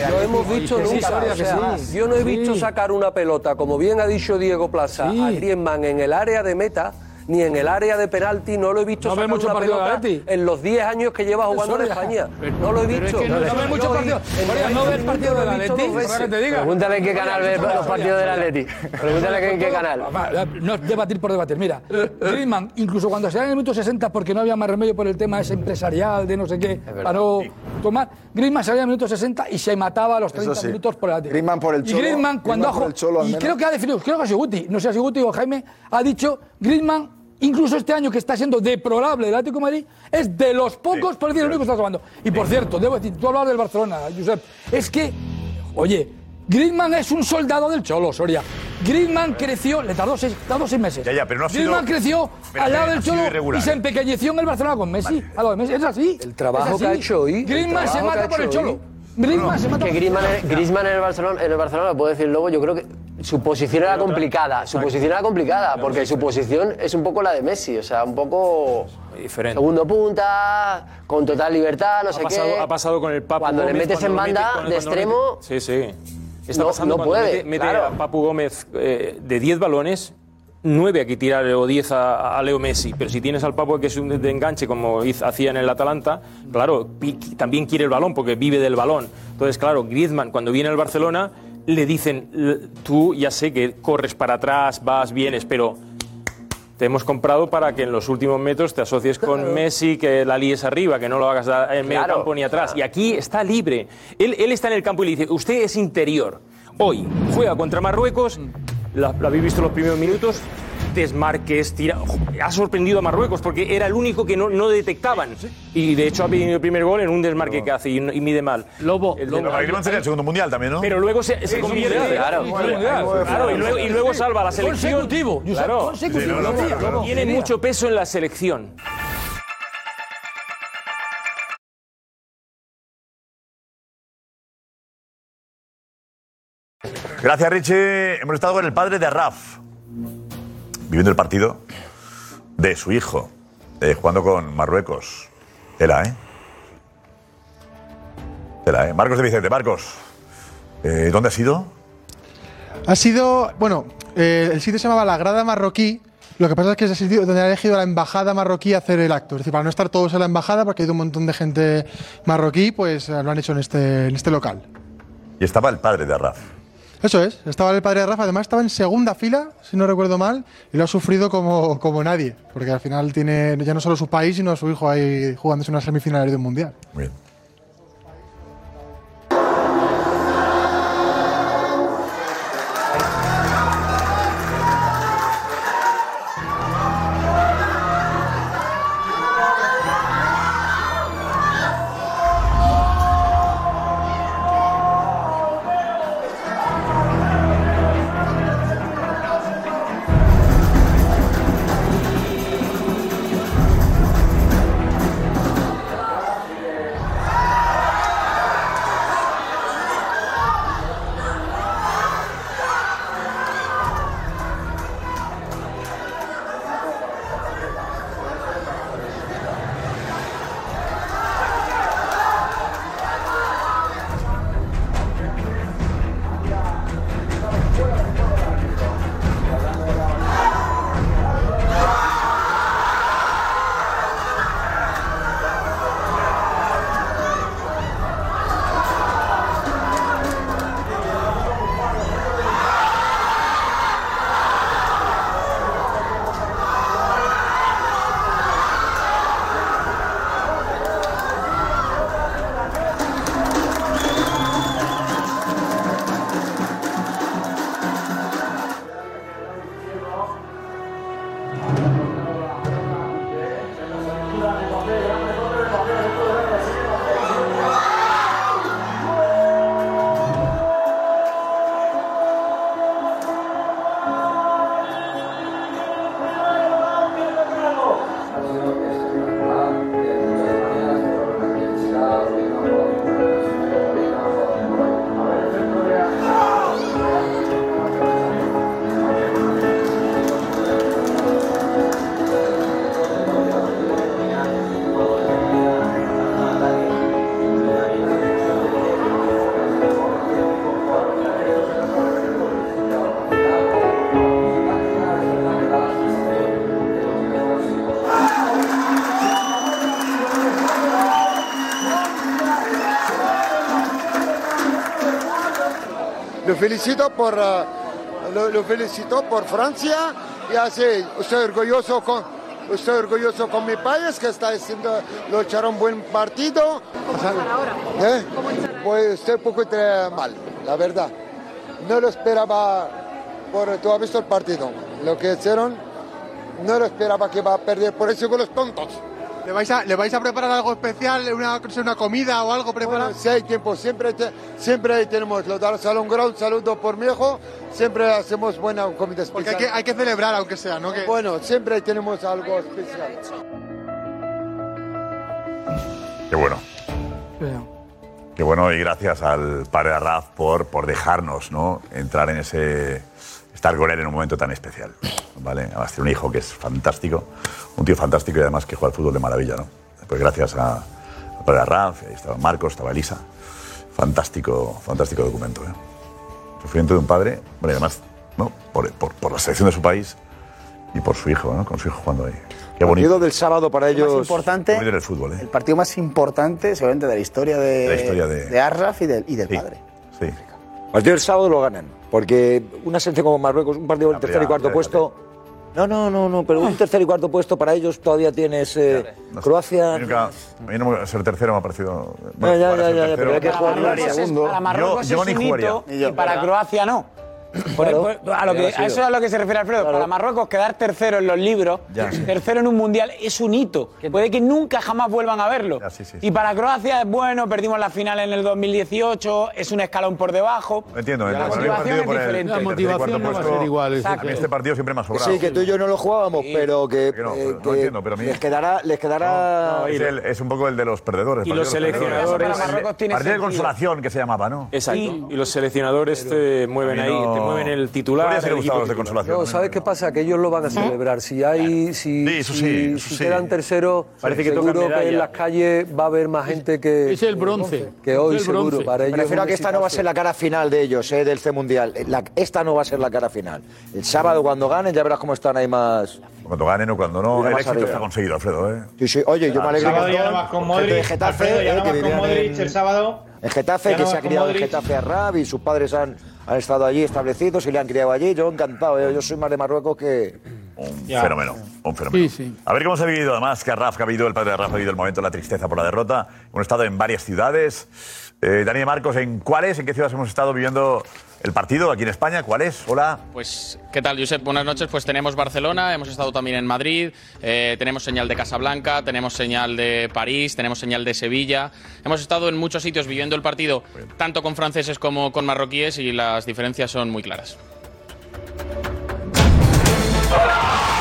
Lo hemos visto nunca. O sea. Yo no he visto sacar una pelota, como bien ha dicho Diego Plaza, a Griezmann en el área de meta. Ni en el área de penalti, no lo he visto No ve sacar mucho una partido de pelota Atleti. en los 10 años que lleva jugando en. España. No lo he pero es visto. que no- No ves muchos partidos. ¿no 90 ves partidos del visto Atleti? Pregúntale en qué canal ve los partidos del Atleti. Pregúntale en qué canal. No es debatir por debatir. Mira, (laughs) Griezmann, incluso cuando se en el minuto 60 porque no había más remedio por el tema ese empresarial de no sé qué, para tomar. Griezmann salía al minuto 60 y se mataba a los 30 sí. minutos por el Atlético. Griezmann por el Y Cholo, Griezmann cuando Griezmann el Cholo, y creo que ha definido, creo que ha sido Guti, no sé si Guti o Jaime, ha dicho Griezmann incluso este año que está siendo deplorable el Atlético de Madrid, es de los pocos, por decir, el único que está jugando. Y por cierto, debo decir, tú hablabas del Barcelona, Josep, es que, oye, Griezmann es un soldado del Cholo, Soria. Griezmann creció, le tardó seis, tardó seis meses. Ya, ya, pero no ha sido- Griezmann creció al lado ha del sido Cholo irregular, y se ¿eh? empequeñeció en el Barcelona con Messi. Al lado de Messi, es así. El trabajo que ha hecho hoy, el Griezmann se mata por el hecho Cholo. hoy. Griezmann se mata que por el Griezmann, Cholo. en- Griezmann en el Barcelona, en el Barcelona lo puede decir Lobo, yo creo que su posición era complicada, su posición era complicada, porque su posición es un poco la de Messi, o sea, un poco Diferente. segundo punta, con total libertad, no ha sé pasado, qué. ha pasado con el Papu Cuando le Gómez, metes cuando en lo banda de cuando lo extremo, sí, sí. Está no- pasando no puede, mete, mete claro. a Papu Gómez eh, de 10 balones, 9 aquí tirar o 10 a, a Leo Messi. Pero si tienes al Papu que es un de enganche como hizo- hacía en el Atalanta, claro, también quiere el balón porque vive del balón. Entonces, claro, Griezmann cuando viene al Barcelona le dicen, "L- tú ya sé que corres para atrás, vas, vienes, pero te hemos comprado para que en los últimos metros te asocies con Messi, que la líes arriba, que no lo hagas en medio Claro. campo ni atrás. Y aquí está libre. Él, él está en el campo y le dice, usted es interior. Hoy juega contra Marruecos, la- lo habéis visto los primeros minutos, desmarques, tira... Ha sorprendido a Marruecos porque era el único que no, no detectaban. Y de hecho ha venido el primer gol en un desmarque que hace y, mide mal. Lobo, Pero para Griezmann sería el segundo mundial también, ¿no? Pero luego se, se convierte. mundial, Claro, claro, mundial. claro, y, luego, y luego salva a la selección. Consecutivo, Claro. consecutivo. Sí, no, no, claro, claro. Tiene mucho peso en la selección. Gracias, Richie. Hemos estado con el padre de Raf, viviendo el partido de su hijo, eh, jugando con Marruecos. Tela, ¿eh? Tela, ¿eh? Marcos de Vicente, Marcos. eh, ¿Dónde has ido? Ha sido, bueno, eh, el sitio se llamaba La Grada Marroquí. Lo que pasa es que es el sitio donde ha elegido la embajada marroquí a hacer el acto. Es decir, para no estar todos en la embajada, porque hay un montón de gente marroquí, pues lo han hecho en este, en este local. Y estaba el padre de Raf. Eso es, estaba el padre de Rafa, además estaba en segunda fila, si no recuerdo mal, y lo ha sufrido como, como nadie, porque al final tiene ya no solo su país, sino su hijo ahí jugándose unas semifinales de un mundial. Bien. Felicito por, eh, lo, lo felicito por Francia y así estoy orgulloso con, estoy orgulloso con mi país que está haciendo, luchar un buen partido. ¿Eh? Pues estoy un poco eh, mal, la verdad. No lo esperaba, por, tú has visto el partido, lo que hicieron, no lo esperaba que va a perder por eso con los tontos. ¿Le vais, a, ¿Le vais a preparar algo especial? ¿Una, una comida o algo preparado? Bueno, si hay tiempo, siempre, te- siempre tenemos los del Salón Ground, saludo por mi hijo, siempre hacemos buena comida especial. Porque hay que, hay que celebrar, aunque sea, ¿no? Que... Bueno, siempre tenemos algo especial. Qué bueno. Qué bueno y gracias al padre Arraf por, por dejarnos ¿no? entrar en ese... estar con él en un momento tan especial. ¿vale? Además tiene un hijo que es fantástico, un tío fantástico y además que juega al fútbol de maravilla. ¿no? Pues gracias a, al padre Arraf, ahí estaba Marcos, estaba Elisa. Fantástico, fantástico documento. ¿eh? Sufrimiento de un padre, bueno, y además ¿no? por, por- por la selección de su país y por su hijo, ¿no? con su hijo jugando ahí. Qué bonito. Partido del sábado para Más ellos. importante, Bonito en el fútbol, ¿eh? el partido más importante seguramente de la historia de, De la historia de- de Arraf y del, y del padre. Sí. Partido del sábado lo ganan. Porque una selección como Marruecos, un partido del tercer y cuarto ya, puesto. No, no, no, no, pero un tercer y cuarto puesto para ellos todavía tienes eh, Croacia. A mí nunca- a mí no me- ser tercero me ha parecido. No, ya, ya, ser ya, pero hay que jugar Para Marruecos, es, para Marruecos Yo- yo es ni un hito y para Croacia no. Por- Claro. por- a, lo que, eso es a lo que se refiere Alfredo. Para Marruecos quedar tercero en los libros, Ya, sí. tercero en un mundial, es un hito. Puede que nunca jamás vuelvan a verlo. Y para Croacia es bueno, perdimos la final en el 2018, es un escalón por debajo. Entiendo, La motivación partido es por el- diferente. La motivación no va a ser igual, A mí este partido siempre me ha sobrado. Sí, que tú y yo no lo jugábamos, pero que, no, eh, no que entiendo, pero a mí- les quedará, les quedará. es, el- es un poco el de los perdedores. Y los seleccionadores- Partido de consolación que se llamaba, ¿no? Exacto. Y los seleccionadores te mueven ahí, mueven el titular. El equipo los de consolación. No, ¿sabes qué pasa? Que ellos lo van a celebrar. Si hay, si, eso si- sí, si eso sí. quedan terceros, Parece que seguro que en las calles va a haber más gente que Es el bronce. que hoy el seguro. bronce. Para Me ellos refiero a que esta no va a ser la cara final de ellos, eh, del C Mundial. La- esta no va a ser la cara final. El sábado cuando ganen ya verás cómo están ahí más. Cuando ganen o cuando no, el éxito arriba. está conseguido, Alfredo. ¿eh? Sí, sí. Oye, yo me alegro El sábado ya no vas con Modric, Getafe, Alfredo, ya eh, no que vas con Modric en- el sábado. En Getafe, que se ha criado en. Getafe a Rab y sus padres han, han estado allí establecidos y le han criado allí. Yo encantado, eh, yo soy más de Marruecos que. Un Ya. fenómeno, un fenómeno. Sí, sí. A ver cómo se ha vivido, además, que Raf, que ha vivido, el padre de Raf ha vivido el momento de la tristeza por la derrota. Hemos estado en varias ciudades. Eh, Dani Marcos, ¿en cuáles? ¿En qué ciudades hemos estado viviendo el partido aquí en España? ¿Cuáles? Hola. Pues, ¿qué tal, Josep? Buenas noches. Pues tenemos Barcelona, hemos estado también en Madrid, eh, tenemos señal de Casablanca, tenemos señal de París, tenemos señal de Sevilla. Hemos estado en muchos sitios viviendo el partido, tanto con franceses como con marroquíes, y las diferencias son muy claras. Yo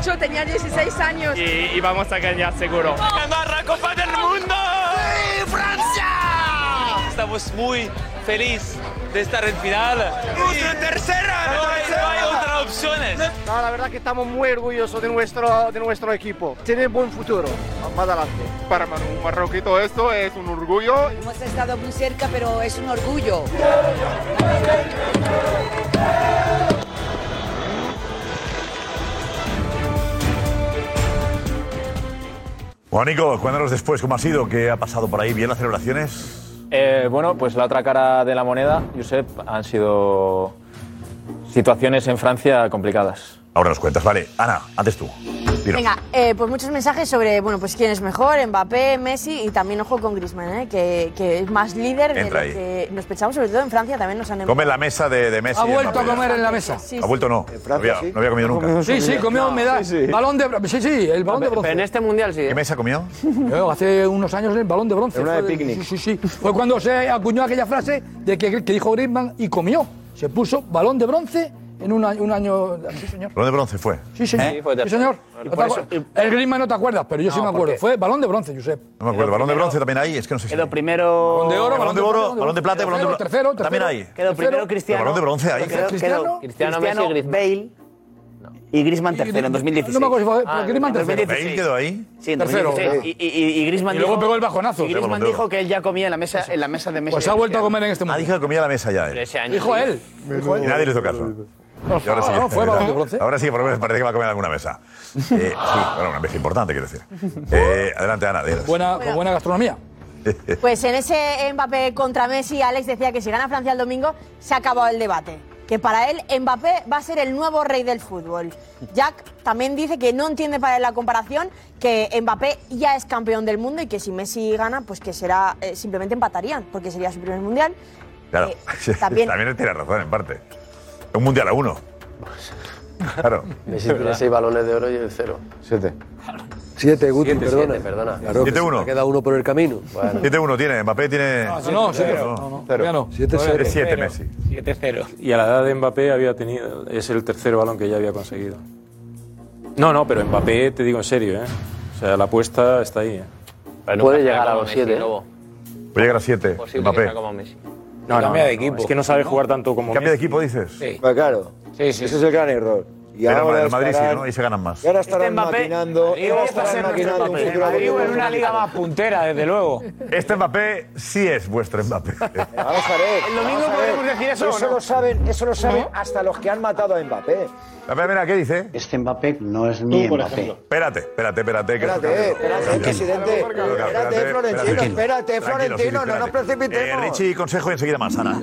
18, tenía 16 años. Y, vamos a ganar seguro. ¡Ganar la Copa del Mundo! Francia! Estamos muy felices de estar en final. Tercera! No, hay, no hay otras opciones. La verdad que estamos muy orgullosos de nuestro, de nuestro equipo. Tiene buen futuro más adelante. Para Manu Marroquí esto es un orgullo. Hemos estado muy cerca, pero es un orgullo. Bueno, Nico, cuéntanos después cómo ha sido, qué ha pasado por ahí. ¿Bien las celebraciones? Eh, bueno, pues la otra cara de la moneda, Josep, han sido situaciones en Francia complicadas. Ahora nos cuentas, vale. Ana, antes tú. Venga, eh, pues muchos mensajes sobre, bueno, pues quién es mejor, Mbappé, Messi y también ojo con Griezmann, ¿eh? que, que es más líder de lo Entra ahí. que nos pensamos, sobre todo en Francia también nos han Come en la mesa de, de Messi. Ha vuelto a Mbappé. comer en la mesa. Ha vuelto no. no, había, no había comido nunca. Sí, sí, comió medalla. Balón de bronce. Sí, sí, el balón de bronce. en este mundial sí. ¿Qué mesa comió? (laughs) Yo, hace unos años el balón de bronce. Una de Fue picnic. Sí, sí, sí. Fue cuando se acuñó aquella frase de que, que dijo Griezmann y comió. Se puso balón de bronce en un año. Un año sí, señor. ¿Balón de bronce fue? Sí, señor. Sí, señor. No te el Griezmann no te acuerdas, pero yo sí No, me acuerdo. Fue balón de bronce, Josep. No me acuerdo. ¿Balón de bronce también hay? Es que no sé si. Quedó primero. Balón de oro, balón de oro, balón de plata y balón de tercero, bronce. tercero, También hay. Quedó primero Cristiano. Balón de bronce. Quedó, Cristiano, Cristiano, Cristiano, Messi y Griezmann. Bale y Griezmann tercero en 2016. No me acuerdo si fue- Ah, pero Griezmann en tercero. 2016. ¿Bale quedó ahí? Sí, en Tercero. 2016. Y, y, y Griezmann Y luego dijo, pegó el bajonazo. Y Griezmann dijo que él ya comía en la mesa, en la mesa de Messi. Pues ha vuelto a comer en este Ah, mundial. dijo que comía a la mesa ya. Pero eh. ese año Dijo sí. él. Y nadie le hizo caso. Y ahora sí. no, fue balón de bronce. Ahora sí, por lo menos parece que va a comer en alguna mesa. Eh, sí, bueno, una mesa importante, quiero decir. Eh, adelante, Ana. Buena, con buena gastronomía. Pues en ese Mbappé contra Messi, Alex decía que si gana Francia el domingo, se ha acabado el debate. Que para él Mbappé va a ser el nuevo rey del fútbol. Jack también dice que no entiende para él la comparación, que Mbappé ya es campeón del mundo y que si Messi gana, pues que será eh, simplemente empatarían, porque sería su primer mundial. Claro, Eh, también- (laughs) también tiene razón, en parte. Un mundial a uno. Claro. (laughs) Messi tiene seis balones de oro y el cero. Siete. Siete, Guti, Siete, perdona. siete, perdona. Claro, que se 7-1. te queda uno por el camino. 7-1 tiene, Mbappé tiene. No, no, sí, Cero. no, no, todavía no. Siete, Todavía cero. Es 7 Cero. Messi. 7-0. Y a la edad de Mbappé había tenido, es el tercer balón que ya había conseguido. No, no, pero Mbappé, te digo en serio, ¿eh? O sea, la apuesta está ahí, ¿eh? Puede llegar a los siete. ¿eh? Puede llegar a 7. Mbappé. como Messi. No, no, Cambia de no, equipo. Es que no sabe jugar tanto como ¿Cambia de equipo, dices? Sí. Pues claro. Sí, sí. Ese es el gran error. Y Pero ahora el Madrid sí, estarán- ¿no? Y se ganan más. Y ahora estarán Este Mbappé- maquinando. y ahora estarán maquinando un futuro Madrid en una liga más puntera, desde luego. Este Mbappé sí es vuestro Mbappé. (laughs) Vamos a ver. El domingo podemos decir eso, ¿o Eso no? lo saben, eso lo saben hasta los que han matado a Mbappé. A ver, mira, ¿qué dice? Este Mbappé no es mi Mbappé. Espérate, espérate, espérate. que Espérate, espérate, presidente. Espérate, Florentino, espérate, sí, Florentino, no nos espérate. Eh, precipitemos. Richie, consejo y enseguida más, Ana.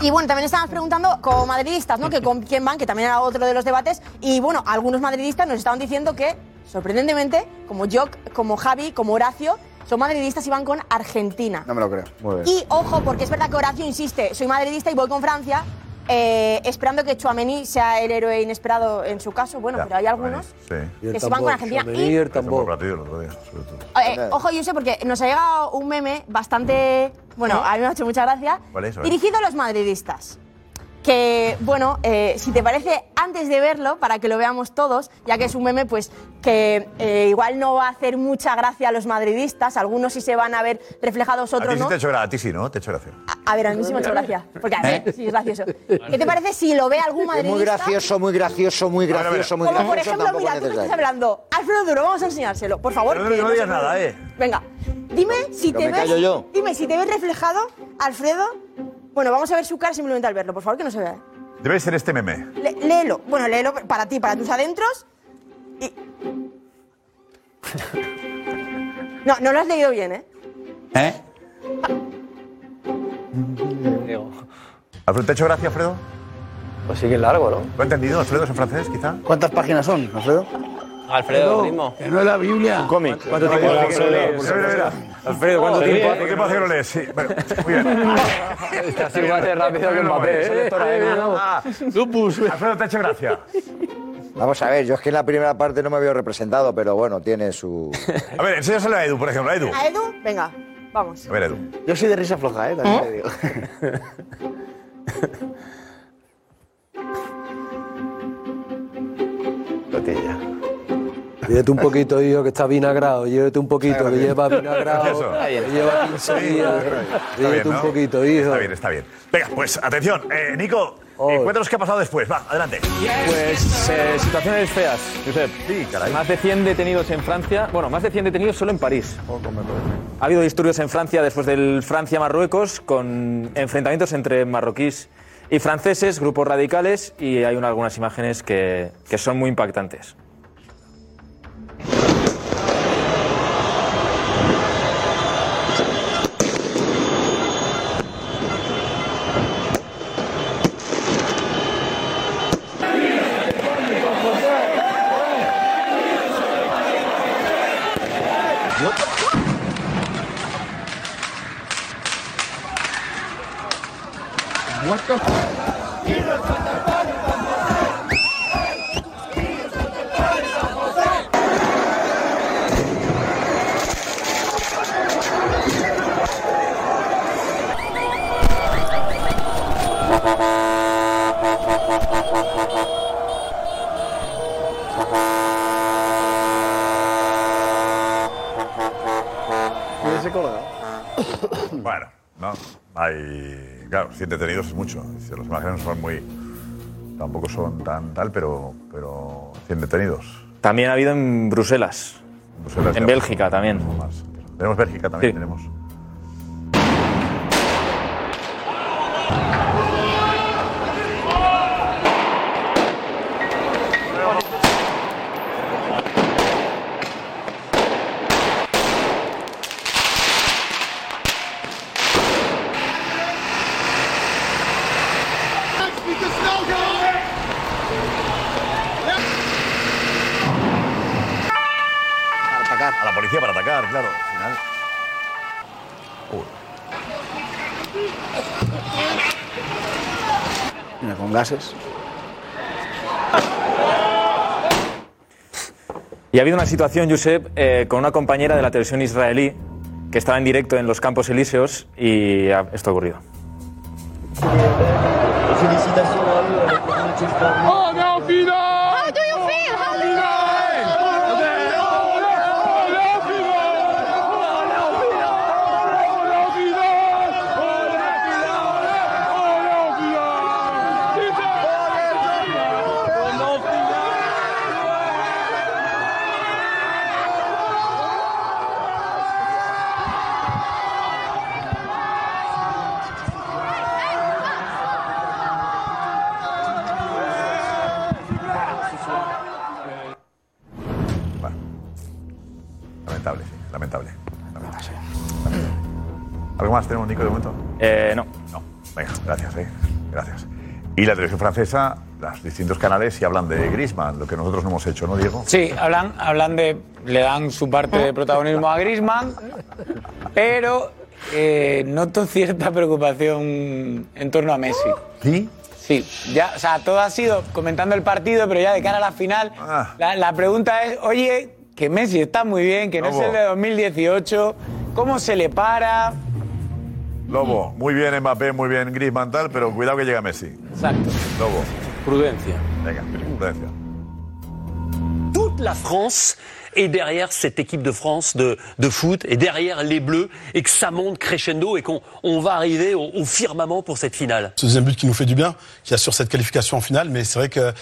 Y bueno, también estábamos preguntando como madridistas, ¿no? Que con quién van, que también era otro de los debates. Y bueno, algunos madridistas nos estaban diciendo que, sorprendentemente, como yo, como Javi, como Horacio, son madridistas y van con Argentina. No me lo creo. Muy bien. Y ojo, porque es verdad que Horacio insiste, soy madridista y voy con Francia, eh, esperando que Chouameni sea el héroe inesperado en su caso. Bueno, Ya, pero hay algunos Sí. que se van con Argentina. Y, Y el tambor. buen partido el otro día, sobre todo. eh, ojo, yo sé, porque nos ha llegado un meme bastante. Bueno, a mí me ha hecho mucha gracia. ¿Cuál es? A ver. Dirigido a los madridistas. Que, bueno, eh, si te parece, antes de verlo, para que lo veamos todos, ya que es un meme, pues que eh, igual no va a hacer mucha gracia a los madridistas, algunos sí se van a ver reflejados, A otros ti sí no. te ha hecho gracia, a ti sí, ¿no? Te hecho gracia. A ver, a mí sí me ha hecho gracia, porque a ver, sí es gracioso. ¿Qué te parece si lo ve algún madridista? muy gracioso, muy gracioso, muy a gracioso, muy Como por gracioso. ejemplo, mira, tú necesario. estás hablando. Alfredo Duro, vamos a enseñárselo, por favor. Pero no, no no digas nada, ¿eh? Venga, dime si te me ves. callo yo. Dime si te ves reflejado, Alfredo. Bueno, vamos a ver su cara simplemente al verlo, por favor, que no se vea. Debe ser este meme. Le- léelo. Bueno, léelo para ti, para tus adentros. Y... No, no lo has leído bien, ¿eh? ¿Eh? ¿Alfredo, ¿Te ha hecho gracia, Alfredo? Pues sí que es largo, ¿no? ¿Lo ha entendido, Alfredo, es en francés, quizá? ¿Cuántas páginas son, Alfredo? Alfredo, ritmo. Que no es la Biblia. Cómic. ¿Cuánto tiempo? Mira, mira, mira. Alfredo, ¿cuánto ¿Cuánto tiempo hace tiempo hace que no lees? Sí, bueno, muy bien. Así igual de rápido que Mbappé, ¿eh? Ah, Alfredo, ¿te ha hecho gracia? Vamos a ver, yo es que en la primera parte no me veo representado, pero bueno, tiene su. A ver, enséñaselo a Edu, por ejemplo, a Edu. ¿A Edu? Venga, vamos. A ver, Edu. Yo soy de risa floja, ¿eh? También te digo. Cotilla. Llévate un poquito, hijo, que está vinagrado. Llévate un poquito, que lleva vinagrado. Que lleva 15 días. Llévate un poquito, hijo. Está bien, está bien. Venga, pues atención. Eh, Nico, eh, cuéntanos qué ha pasado después. Va, adelante. Pues eh, situaciones feas, Josep. Sí, caray. Más de 100 detenidos en Francia. Bueno, más de 100 detenidos solo en París. Ha habido disturbios en Francia después del Francia-Marruecos con enfrentamientos entre marroquíes y franceses, grupos radicales, y hay una- algunas imágenes que, que son muy impactantes. Go. 100 detenidos es mucho. Las imágenes no son muy. Tampoco son tan tal, pero. Pero 100 detenidos. También ha habido en Bruselas, Bruselas en Bélgica también. Tenemos Bélgica también, Sí. tenemos. Para atacar. A la policía para atacar, claro. Al final. Y ha habido una situación, Josep, eh, con una compañera de la televisión israelí que estaba en directo en los Campos Elíseos y esto ha ocurrido. Now Nico, de momento? Eh, no. No. Venga, gracias, eh. Gracias. Y la televisión francesa, los distintos canales, y hablan de Griezmann, lo que nosotros no hemos hecho, ¿no, Diego? Sí, hablan, hablan de. Le dan su parte de protagonismo a Grisman, pero eh, noto cierta preocupación en torno a Messi. ¿Sí? Sí, ya, o sea, todo ha sido comentando el partido, pero ya de cara a la final, Ah. la, la pregunta es: oye, que Messi está muy bien, que no es Lobo. el de 2018, ¿cómo se le para? Lobo, muy bien Mbappé, muy bien Griezmann, tal, pero cuidado que llega Messi. Exacto. Lobo. Prudencia. Venga, prudencia. toute la France est derrière cette équipe de France de, de foot et derrière les Bleus et que ça monte crescendo et qu'on on va arriver au, au firmament pour cette finale. Ce deuxième but qui nous fait du bien, qui assure cette qualification en finale, mais c'est vrai que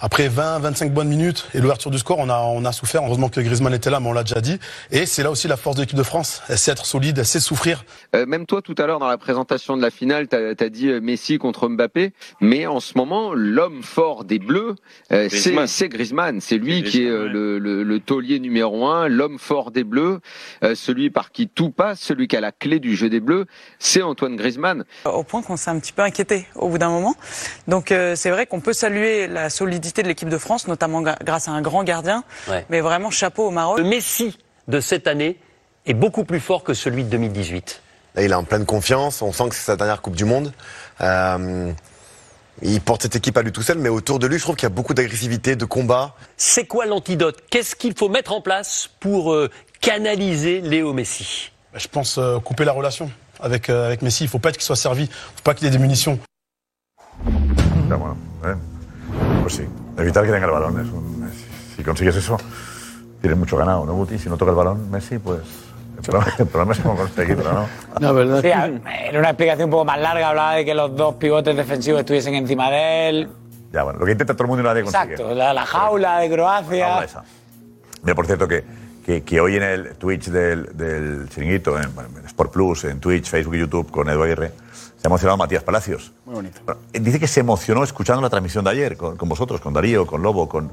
après 20, 25 bonnes minutes et l'ouverture du score, on a, on a souffert. Heureusement que Griezmann était là, mais on l'a déjà dit. Et c'est là aussi la force de l'équipe de France. Elle sait être solide, elle sait souffrir. Euh, même toi, tout à l'heure, dans la présentation de la finale, tu as, dit euh, Messi contre Mbappé. Mais en ce moment, l'homme fort des Bleus, euh, c'est Griezmann. c'est Griezmann. C'est lui qui est euh, le, le, le taulier numéro un, l'homme fort des Bleus, euh, celui par qui tout passe, celui qui a la clé du jeu des Bleus, c'est Antoine Griezmann. Au point qu'on s'est un petit peu inquiété au bout d'un moment. Donc euh, c'est vrai qu'on peut saluer la solidité de l'équipe de France, notamment grâce à un grand gardien. Ouais. Mais vraiment chapeau au Maroc. Le Messi de cette année est beaucoup plus fort que celui de 2018. Là, il est en pleine confiance. On sent que c'est sa dernière Coupe du Monde. Euh, il porte cette équipe à lui tout seul, mais autour de lui, je trouve qu'il y a beaucoup d'agressivité, de combat. C'est quoi l'antidote? Qu'est-ce qu'il faut mettre en place pour euh, canaliser Léo Messi? Je pense euh, couper la relation avec, euh, avec Messi. Il faut pas qu'il soit servi. Il faut pas qu'il ait des munitions. Ya, bueno, ¿eh? Pues evitar que tenga el balón. Es un- si, si consigues eso, tienes mucho ganado, ¿no, Guti? Si no toca el balón, Messi, pues. El problema, (laughs) es cómo conseguirlo, ¿no? La verdad. Sí, era una explicación un poco más larga, hablaba de que los dos pivotes defensivos estuviesen encima de él. Ya, bueno, lo que intenta todo el mundo y nadie consigue. Exacto, la, la jaula de Croacia. Jaula esa. Mira, por cierto, que, que, que hoy en el Twitch del, del chiringuito, en, Sport Plus, en Twitch, Facebook y YouTube con Edu Aguirre, se ha emocionado Matías Palacios. Muy bonito. Bueno, dice que se emocionó escuchando la transmisión de ayer con, con vosotros, con Darío, con Lobo, con,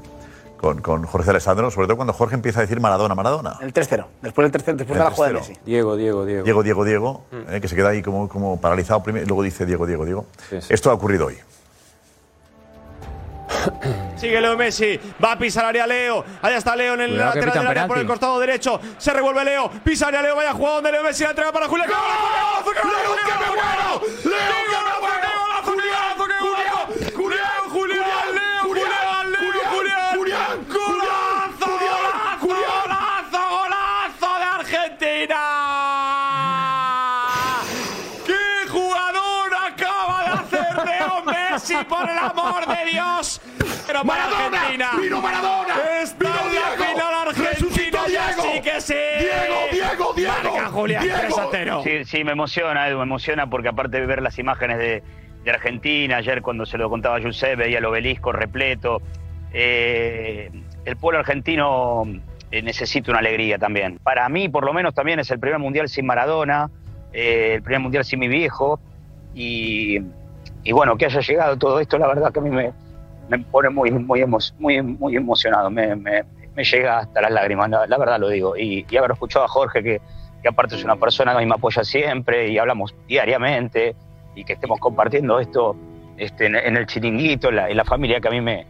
con, con Jorge Alessandro, sobre todo cuando Jorge empieza a decir Maradona, Maradona. El 3-0. Después del 3-0, después de la El jugada de 3-0. Messi. Diego, Diego, Diego. Diego, Diego, Diego, eh, que se queda ahí como, como paralizado primero y luego dice Diego, Diego, Diego. Esto ha ocurrido hoy. (coughs) Sigue Leo Messi, va a pisar área Leo. Allá está Leo en el Cuidado que lateral del área por el costado derecho. Se revuelve Leo, pisa área Leo, vaya jugada donde Leo Messi la entrega para Julián. ¡Golazo, qué golazo, qué golazo! ¡Leo, qué golazo, qué golazo, qué golazo! ¡Julián, Julián, Leo, Julián, Leo, Julián! ¡Golazo, golazo, golazo, golazo de Argentina! ¡Qué jugador acaba de hacer Leo Messi, por el amor de Dios! Maradona, Argentina. vino Maradona, Está vino Diego, final Argentina. resucitó Diego. sí que sí. Diego, Diego, Diego, Marca Julián Diego. 3 a 0. Sí, sí, me emociona, Edu, me emociona porque aparte de ver las imágenes de, de Argentina, ayer cuando se lo contaba a Giuseppe, veía el obelisco repleto, eh, el pueblo argentino eh, necesita una alegría también. Para mí, por lo menos, también es el primer mundial sin Maradona, eh, el primer mundial sin mi viejo, y, y bueno, que haya llegado todo esto, la verdad que a mí me, me pone muy, muy, emo- muy, muy emocionado, me, me- me llega hasta las lágrimas, la, la verdad lo digo. Y, y haber escuchado a Jorge, que, que aparte es una persona que a mí me apoya siempre y hablamos diariamente, y que estemos compartiendo esto este, en, en el chiringuito, en la, en la familia que a mí me,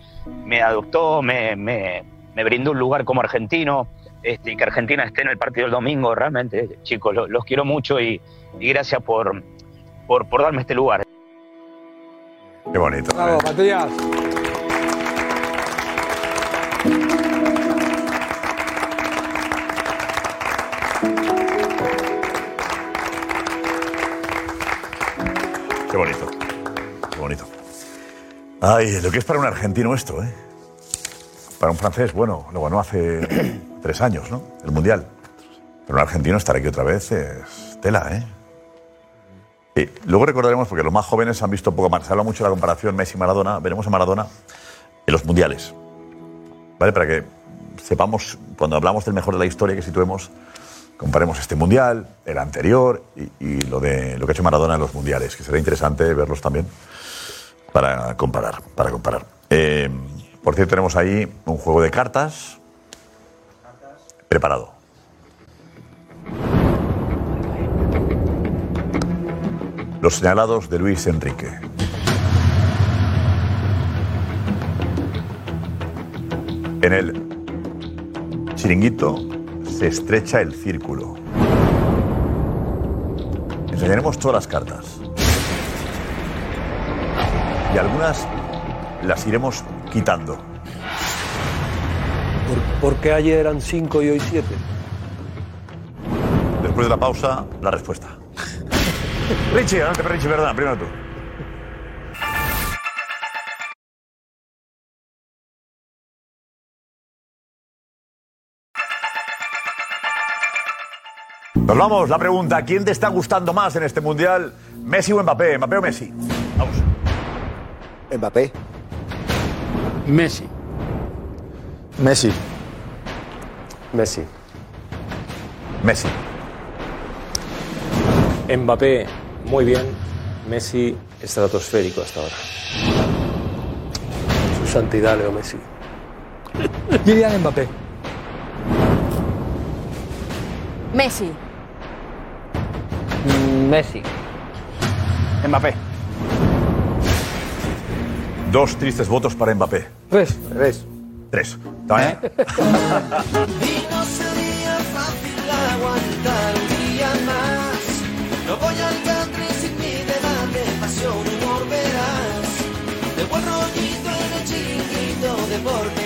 me adoptó, me, me, me brindó un lugar como argentino, este, y que Argentina esté en el partido del domingo, realmente, chicos, lo- los quiero mucho y, y gracias por, por, por darme este lugar. Qué bonito. Bravo, Matías. Ay, lo que es para un argentino esto, ¿eh? Para un francés, bueno, lo ganó hace (clears throat) tres años, ¿no? El Mundial. Pero un argentino estar aquí otra vez es tela, ¿eh? Y luego recordaremos, porque los más jóvenes han visto poco más, se habla mucho de la comparación Messi-Maradona, veremos a Maradona en los Mundiales. ¿Vale? Para que sepamos, cuando hablamos del mejor de la historia, que situemos, comparemos este Mundial, el anterior y, y lo, de, lo que ha hecho Maradona en los Mundiales, que será interesante verlos también para comparar. Para comparar. Eh, por cierto, tenemos ahí un juego de cartas preparado. Los señalados de Luis Enrique. En el chiringuito se estrecha el círculo. Enseñaremos todas las cartas. Y algunas las iremos quitando. ¿Por, por qué ayer eran cinco y hoy siete? Después de la pausa, la respuesta. (laughs) Richie, adelante, Richie, verdad, primero tú. Nos vamos, la pregunta, ¿quién te está gustando más en este Mundial? ¿Messi o Mbappé? ¿Mbappé o Messi? Vamos. Mbappé. Messi. Messi. Messi. Messi. Mbappé, muy bien. Messi, estratosférico hasta ahora. Su santidad, Leo Messi. (laughs) Kylian Mbappé. Messi. Messi. Mbappé. Dos tristes votos para Mbappé. Tres. Tres. Tres. ¿Está bien? Y no sería fácil aguantar un día más. No voy al country sin mi debate, pasión, humor, verás. De buen rollito en el chiringuito, deporte de verdad.